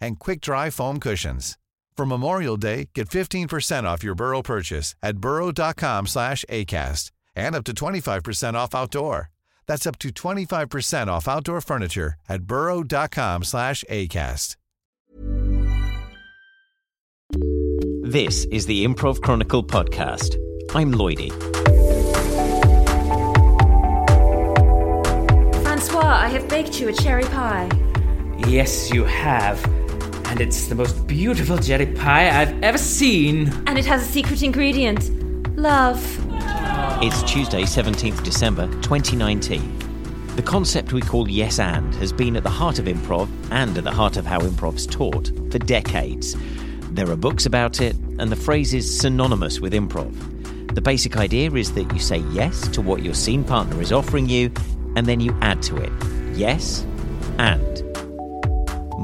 and quick-dry foam cushions. For Memorial Day, get 15% off your Burrow purchase at burrow.com slash ACAST and up to 25% off outdoor. That's up to 25% off outdoor furniture at burrow.com slash ACAST. This is the Improv Chronicle podcast. I'm Lloydie. Francois, I have baked you a cherry pie. Yes, you have. And it's the most beautiful jelly pie I've ever seen. And it has a secret ingredient love. It's Tuesday, 17th December 2019. The concept we call yes and has been at the heart of improv and at the heart of how improv's taught for decades. There are books about it, and the phrase is synonymous with improv. The basic idea is that you say yes to what your scene partner is offering you, and then you add to it yes and.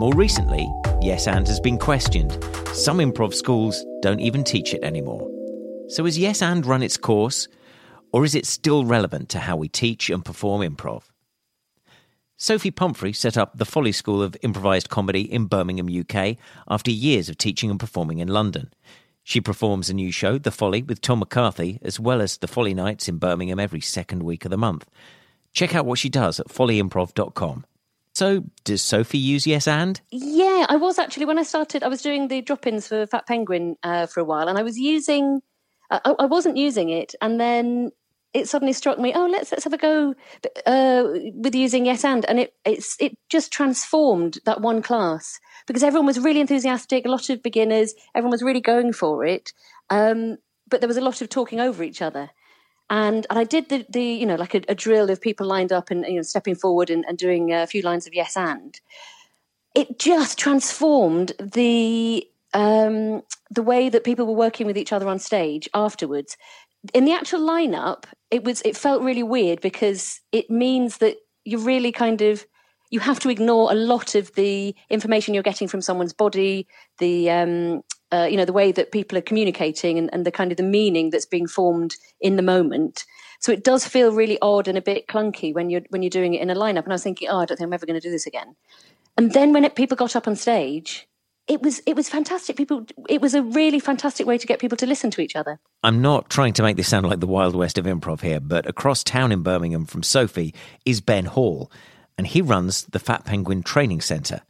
More recently, yes and has been questioned. Some improv schools don't even teach it anymore. So has yes and run its course, or is it still relevant to how we teach and perform improv? Sophie Pumphrey set up the Folly School of Improvised Comedy in Birmingham, UK, after years of teaching and performing in London. She performs a new show, The Folly, with Tom McCarthy, as well as the Folly Nights in Birmingham every second week of the month. Check out what she does at follyimprov.com. So, does Sophie use Yes and? Yeah, I was actually when I started. I was doing the drop-ins for Fat Penguin uh, for a while, and I was using. Uh, I, I wasn't using it, and then it suddenly struck me. Oh, let's let's have a go uh, with using Yes and, and it it's it just transformed that one class because everyone was really enthusiastic. A lot of beginners, everyone was really going for it, um, but there was a lot of talking over each other. And, and I did the, the you know like a, a drill of people lined up and you know stepping forward and, and doing a few lines of yes and it just transformed the um, the way that people were working with each other on stage afterwards. In the actual lineup, it was it felt really weird because it means that you really kind of you have to ignore a lot of the information you're getting from someone's body, the um, uh, you know the way that people are communicating, and, and the kind of the meaning that's being formed in the moment. So it does feel really odd and a bit clunky when you're when you're doing it in a lineup. And I was thinking, oh, I don't think I'm ever going to do this again. And then when it, people got up on stage, it was it was fantastic. People, it was a really fantastic way to get people to listen to each other. I'm not trying to make this sound like the Wild West of improv here, but across town in Birmingham from Sophie is Ben Hall, and he runs the Fat Penguin Training Centre.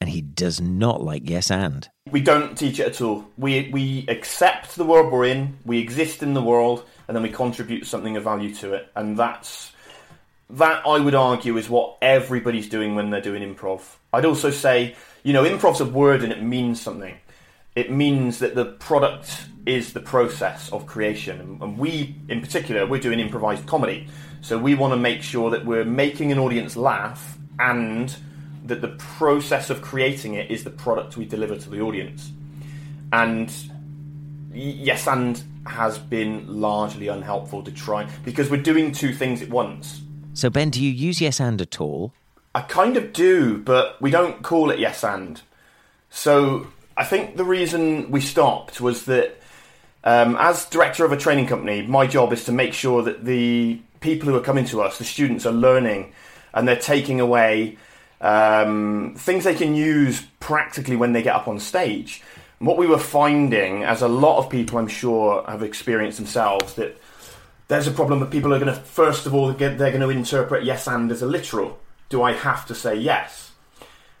And he does not like yes and. We don't teach it at all. We we accept the world we're in. We exist in the world, and then we contribute something of value to it. And that's that I would argue is what everybody's doing when they're doing improv. I'd also say, you know, improv's a word and it means something. It means that the product is the process of creation. And we, in particular, we're doing improvised comedy. So we want to make sure that we're making an audience laugh and that the process of creating it is the product we deliver to the audience. And yes, and has been largely unhelpful to try because we're doing two things at once. So, Ben, do you use yes and at all? I kind of do, but we don't call it yes and. So I think the reason we stopped was that um, as director of a training company, my job is to make sure that the people who are coming to us, the students, are learning and they're taking away um, things they can use practically when they get up on stage. And what we were finding, as a lot of people I'm sure have experienced themselves, that there's a problem that people are going to, first of all, they're going to interpret yes and as a literal. Do I have to say yes?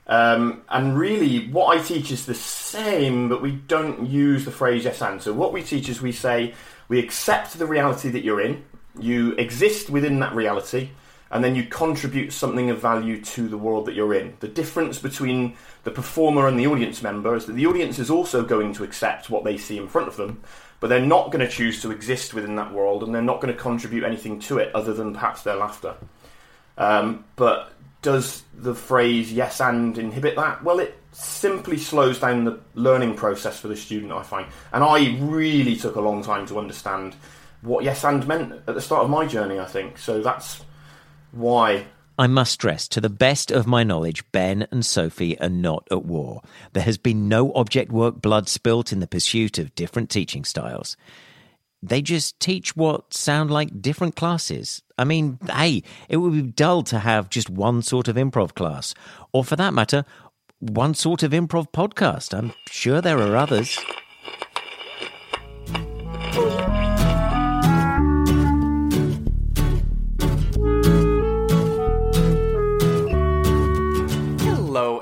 Um, and really, what I teach is the same, but we don't use the phrase yes and. So, what we teach is we say we accept the reality that you're in, you exist within that reality, and then you contribute something of value to the world that you're in. The difference between the performer and the audience member is that the audience is also going to accept what they see in front of them, but they're not going to choose to exist within that world and they're not going to contribute anything to it other than perhaps their laughter. Um, but does the phrase yes and inhibit that? Well, it simply slows down the learning process for the student, I find. And I really took a long time to understand what yes and meant at the start of my journey, I think. So that's why I must stress, to the best of my knowledge, Ben and Sophie are not at war. There has been no object work blood spilt in the pursuit of different teaching styles. They just teach what sound like different classes. I mean, hey, it would be dull to have just one sort of improv class, or for that matter, one sort of improv podcast. I'm sure there are others.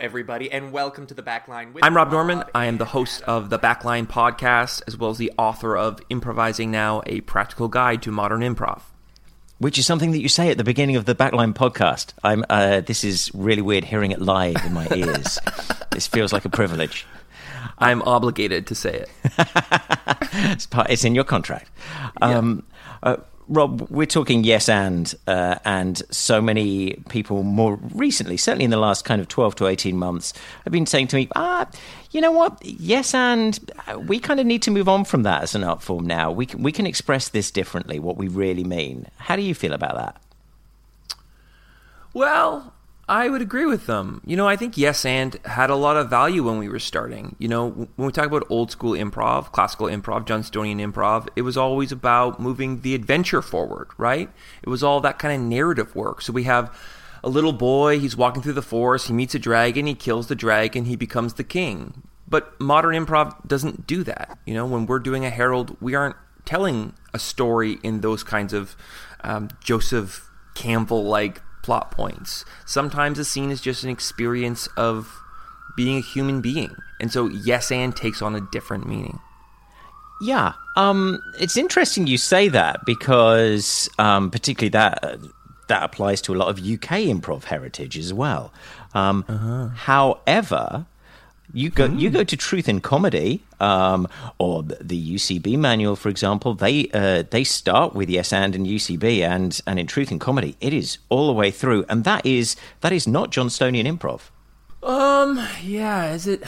Everybody, and welcome to the Backline. With I'm Rob Norman. I am the host of the Backline podcast, as well as the author of Improvising Now: A Practical Guide to Modern Improv. Which is something that you say at the beginning of the Backline podcast. I'm. Uh, this is really weird hearing it live in my ears. this feels like a privilege. I'm obligated to say it. it's, part, it's in your contract. Um, yeah. uh, Rob, we're talking yes and, uh, and so many people more recently, certainly in the last kind of 12 to 18 months, have been saying to me, ah, you know what, yes and, uh, we kind of need to move on from that as an art form now. We can, we can express this differently, what we really mean. How do you feel about that? Well, I would agree with them. You know, I think Yes and had a lot of value when we were starting. You know, when we talk about old school improv, classical improv, Johnstonian improv, it was always about moving the adventure forward, right? It was all that kind of narrative work. So we have a little boy, he's walking through the forest, he meets a dragon, he kills the dragon, he becomes the king. But modern improv doesn't do that. You know, when we're doing a Harold, we aren't telling a story in those kinds of um, Joseph Campbell like plot points. Sometimes a scene is just an experience of being a human being. And so yes and takes on a different meaning. Yeah, um, it's interesting you say that because um, particularly that that applies to a lot of UK improv heritage as well. Um, uh-huh. However, you go you go to Truth in Comedy um, or the UCB manual, for example. They uh, they start with yes and and UCB and and in Truth in Comedy, it is all the way through, and that is that is not Johnstonian improv. Um, yeah, is it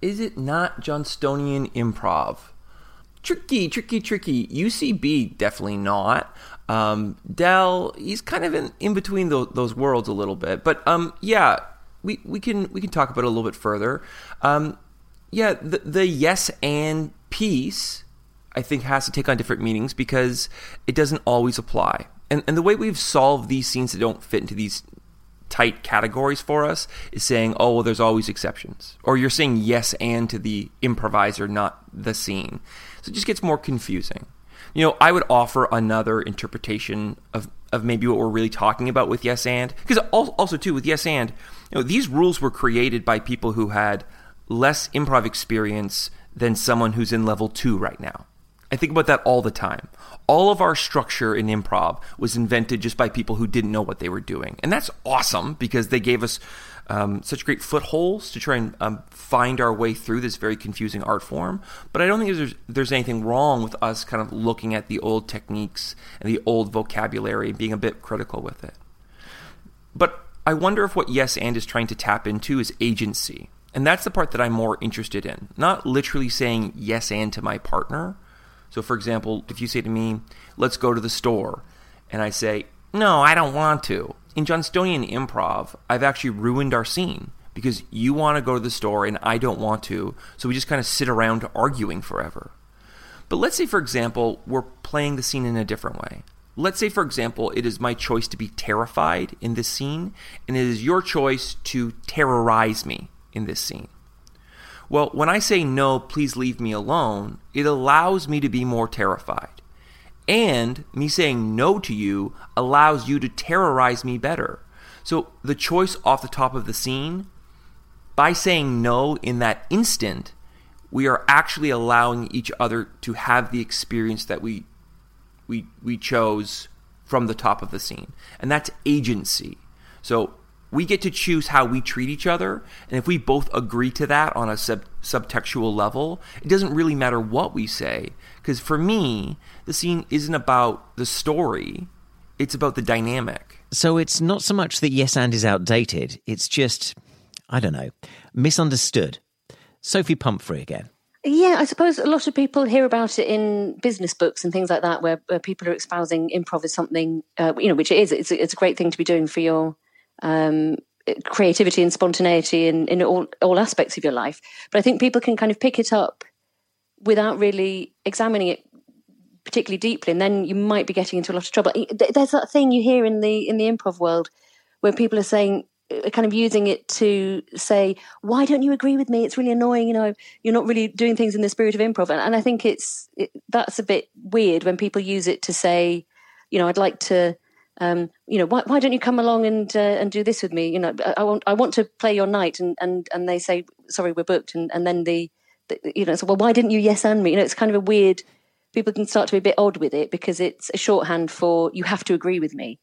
is it not Johnstonian improv? Tricky, tricky, tricky. UCB definitely not. Um, Del, he's kind of in, in between those, those worlds a little bit, but um, yeah, we, we can we can talk about it a little bit further. Um, yeah, the, the yes and piece I think has to take on different meanings because it doesn't always apply. And and the way we've solved these scenes that don't fit into these tight categories for us is saying, oh, well, there's always exceptions. Or you're saying yes and to the improviser, not the scene. So it just gets more confusing. You know, I would offer another interpretation of, of maybe what we're really talking about with yes and. Because also, too, with yes and, you know, these rules were created by people who had less improv experience than someone who's in level two right now. I think about that all the time. All of our structure in improv was invented just by people who didn't know what they were doing. And that's awesome because they gave us um, such great footholds to try and um, find our way through this very confusing art form. But I don't think there's, there's anything wrong with us kind of looking at the old techniques and the old vocabulary and being a bit critical with it. But I wonder if what Yes and is trying to tap into is agency. And that's the part that I'm more interested in. Not literally saying yes and to my partner. So, for example, if you say to me, let's go to the store, and I say, no, I don't want to. In Johnstonian improv, I've actually ruined our scene because you want to go to the store and I don't want to. So we just kind of sit around arguing forever. But let's say, for example, we're playing the scene in a different way. Let's say, for example, it is my choice to be terrified in this scene, and it is your choice to terrorize me in this scene. Well, when I say no, please leave me alone, it allows me to be more terrified. And me saying no to you allows you to terrorize me better. So the choice off the top of the scene by saying no in that instant, we are actually allowing each other to have the experience that we we we chose from the top of the scene. And that's agency. So we get to choose how we treat each other, and if we both agree to that on a sub- subtextual level, it doesn't really matter what we say. Because for me, the scene isn't about the story; it's about the dynamic. So it's not so much that Yes and is outdated; it's just, I don't know, misunderstood. Sophie Pumphrey again. Yeah, I suppose a lot of people hear about it in business books and things like that, where, where people are espousing improv as something, uh, you know, which it is. It's, it's a great thing to be doing for your um, creativity and spontaneity in, in all, all aspects of your life. But I think people can kind of pick it up without really examining it particularly deeply, and then you might be getting into a lot of trouble. There's that thing you hear in the in the improv world where people are saying, uh, kind of using it to say, why don't you agree with me? It's really annoying. You know, you're not really doing things in the spirit of improv. And, and I think it's it, that's a bit weird when people use it to say, you know, I'd like to um, you know, why, why don't you come along and uh, and do this with me? You know, I want I want to play your night, and and and they say, sorry, we're booked, and and then the, the you know, so well, why didn't you yes and me? You know, it's kind of a weird. People can start to be a bit odd with it because it's a shorthand for you have to agree with me.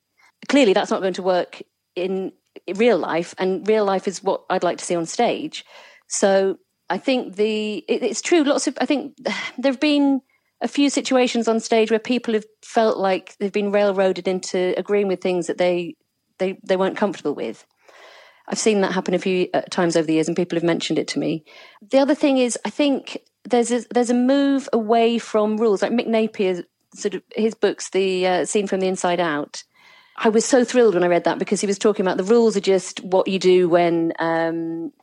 Clearly, that's not going to work in real life, and real life is what I'd like to see on stage. So I think the it, it's true. Lots of I think there have been a few situations on stage where people have felt like they've been railroaded into agreeing with things that they they they weren't comfortable with. I've seen that happen a few uh, times over the years, and people have mentioned it to me. The other thing is, I think there's a, there's a move away from rules. Like Mick sort of his books, the uh, scene from the inside out. I was so thrilled when I read that because he was talking about the rules are just what you do when um,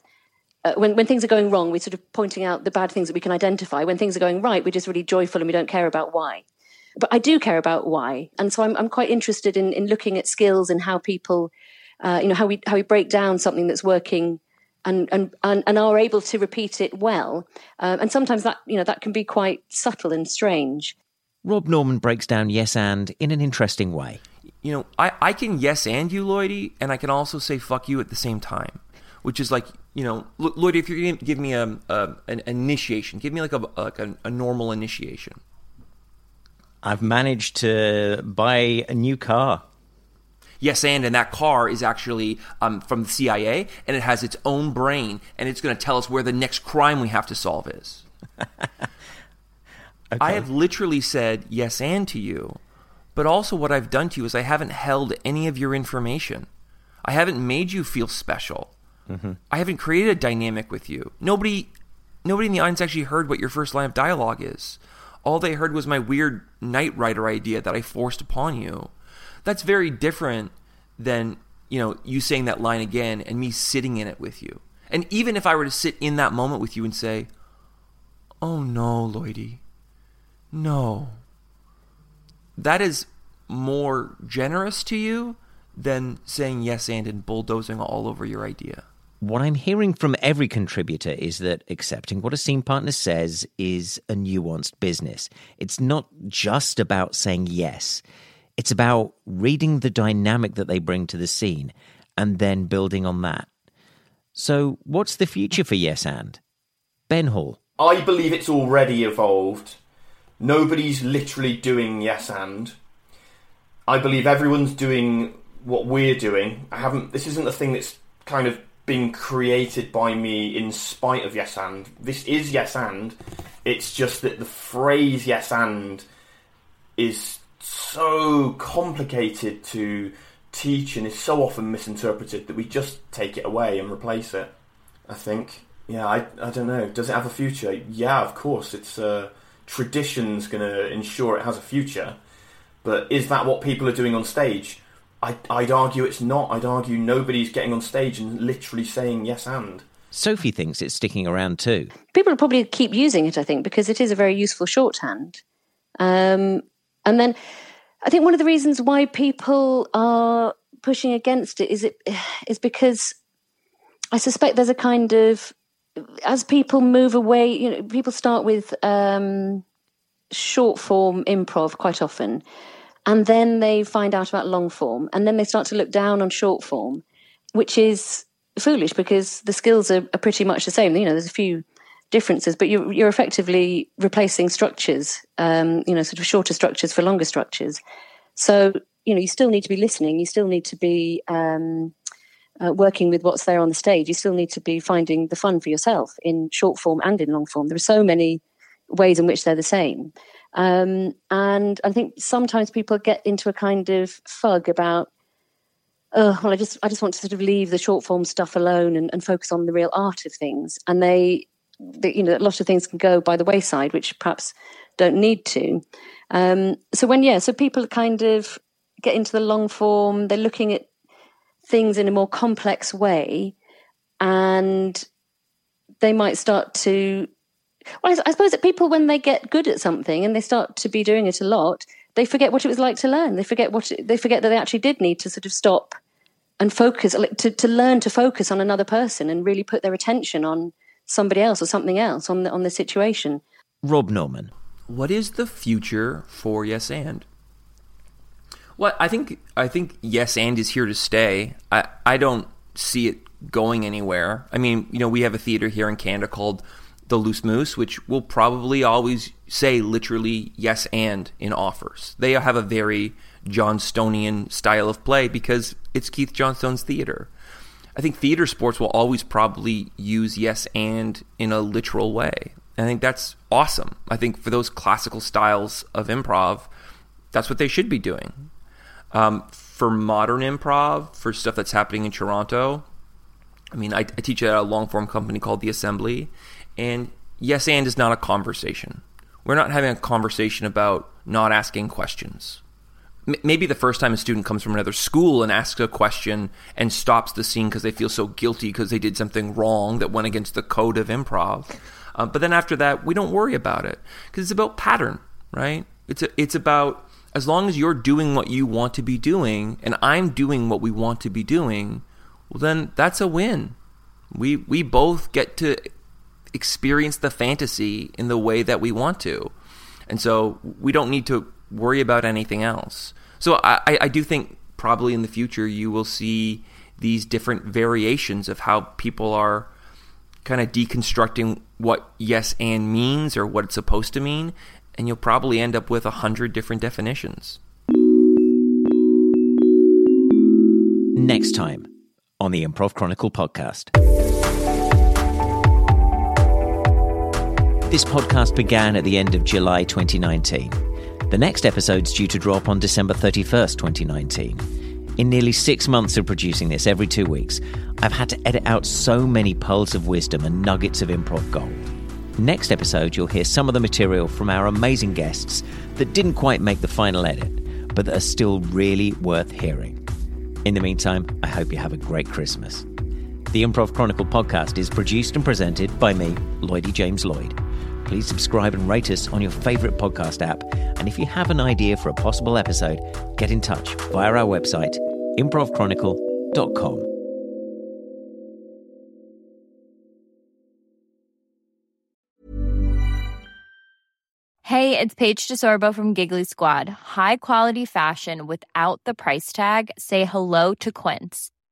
uh, when, when things are going wrong, we're sort of pointing out the bad things that we can identify. When things are going right, we're just really joyful and we don't care about why. But I do care about why. And so I'm, I'm quite interested in, in looking at skills and how people, uh, you know, how we, how we break down something that's working and, and, and, and are able to repeat it well. Um, and sometimes that, you know, that can be quite subtle and strange. Rob Norman breaks down yes and in an interesting way. You know, I, I can yes and you, Lloydie, and I can also say fuck you at the same time which is like you know, Lloyd, if you're going to give me a, a, an initiation, give me like a like a, a normal initiation. I've managed to buy a new car. Yes, and and that car is actually um, from the CIA, and it has its own brain, and it's going to tell us where the next crime we have to solve is. okay. I have literally said yes and to you, but also what I've done to you is I haven't held any of your information. I haven't made you feel special. Mm-hmm. I haven't created a dynamic with you. Nobody, nobody in the audience actually heard what your first line of dialogue is. All they heard was my weird Knight Rider idea that I forced upon you. That's very different than you know you saying that line again and me sitting in it with you. And even if I were to sit in that moment with you and say, "Oh no, Lloydie, no," that is more generous to you than saying yes and and bulldozing all over your idea what I'm hearing from every contributor is that accepting what a scene partner says is a nuanced business. It's not just about saying yes, it's about reading the dynamic that they bring to the scene and then building on that. So, what's the future for Yes and? Ben Hall. I believe it's already evolved. Nobody's literally doing Yes and. I believe everyone's doing what we're doing. I haven't. This isn't the thing that's kind of been created by me in spite of yes and. This is yes and. It's just that the phrase yes and is so complicated to teach and is so often misinterpreted that we just take it away and replace it. I think. Yeah, I, I don't know. Does it have a future? Yeah, of course. It's uh, tradition's going to ensure it has a future. But is that what people are doing on stage? I, I'd argue it's not. I'd argue nobody's getting on stage and literally saying yes and. Sophie thinks it's sticking around too. People will probably keep using it, I think, because it is a very useful shorthand. Um, and then I think one of the reasons why people are pushing against it is it is because I suspect there's a kind of as people move away, you know, people start with um, short form improv quite often, and then they find out about long form and then they start to look down on short form which is foolish because the skills are, are pretty much the same. You know, there's a few differences, but you're, you're effectively replacing structures, um, you know, sort of shorter structures for longer structures. So, you know, you still need to be listening. You still need to be um, uh, working with what's there on the stage. You still need to be finding the fun for yourself in short form and in long form. There are so many ways in which they're the same. Um, and I think sometimes people get into a kind of fug about, oh, well, I just I just want to sort of leave the short form stuff alone and, and focus on the real art of things. And they, they, you know, a lot of things can go by the wayside, which perhaps don't need to. Um, so when yeah, so people kind of get into the long form, they're looking at things in a more complex way, and they might start to well, I, suppose that people, when they get good at something and they start to be doing it a lot, they forget what it was like to learn. They forget what they forget that they actually did need to sort of stop and focus, to to learn to focus on another person and really put their attention on somebody else or something else on the on the situation. Rob Norman, what is the future for Yes and? Well, I think I think Yes and is here to stay. I I don't see it going anywhere. I mean, you know, we have a theater here in Canada called the Loose Moose, which will probably always say literally yes and in offers. They have a very Johnstonian style of play because it's Keith Johnstone's theater. I think theater sports will always probably use yes and in a literal way. I think that's awesome. I think for those classical styles of improv, that's what they should be doing. Um, for modern improv, for stuff that's happening in Toronto, I mean, I, I teach at a long form company called The Assembly, and yes and is not a conversation. We're not having a conversation about not asking questions. M- maybe the first time a student comes from another school and asks a question and stops the scene because they feel so guilty because they did something wrong that went against the code of improv. Uh, but then after that, we don't worry about it because it's about pattern, right? It's a, it's about as long as you're doing what you want to be doing and I'm doing what we want to be doing, well then that's a win. We we both get to experience the fantasy in the way that we want to. And so we don't need to worry about anything else. So I, I do think probably in the future you will see these different variations of how people are kind of deconstructing what yes and means or what it's supposed to mean. And you'll probably end up with a hundred different definitions. Next time on the Improv Chronicle podcast. This podcast began at the end of July 2019. The next episode's due to drop on December 31st, 2019. In nearly six months of producing this every two weeks, I've had to edit out so many pearls of wisdom and nuggets of improv gold. Next episode, you'll hear some of the material from our amazing guests that didn't quite make the final edit, but that are still really worth hearing. In the meantime, I hope you have a great Christmas. The Improv Chronicle podcast is produced and presented by me, Lloydie James Lloyd please subscribe and rate us on your favourite podcast app. And if you have an idea for a possible episode, get in touch via our website, improvchronicle.com. Hey, it's Paige DeSorbo from Giggly Squad. High quality fashion without the price tag? Say hello to Quince.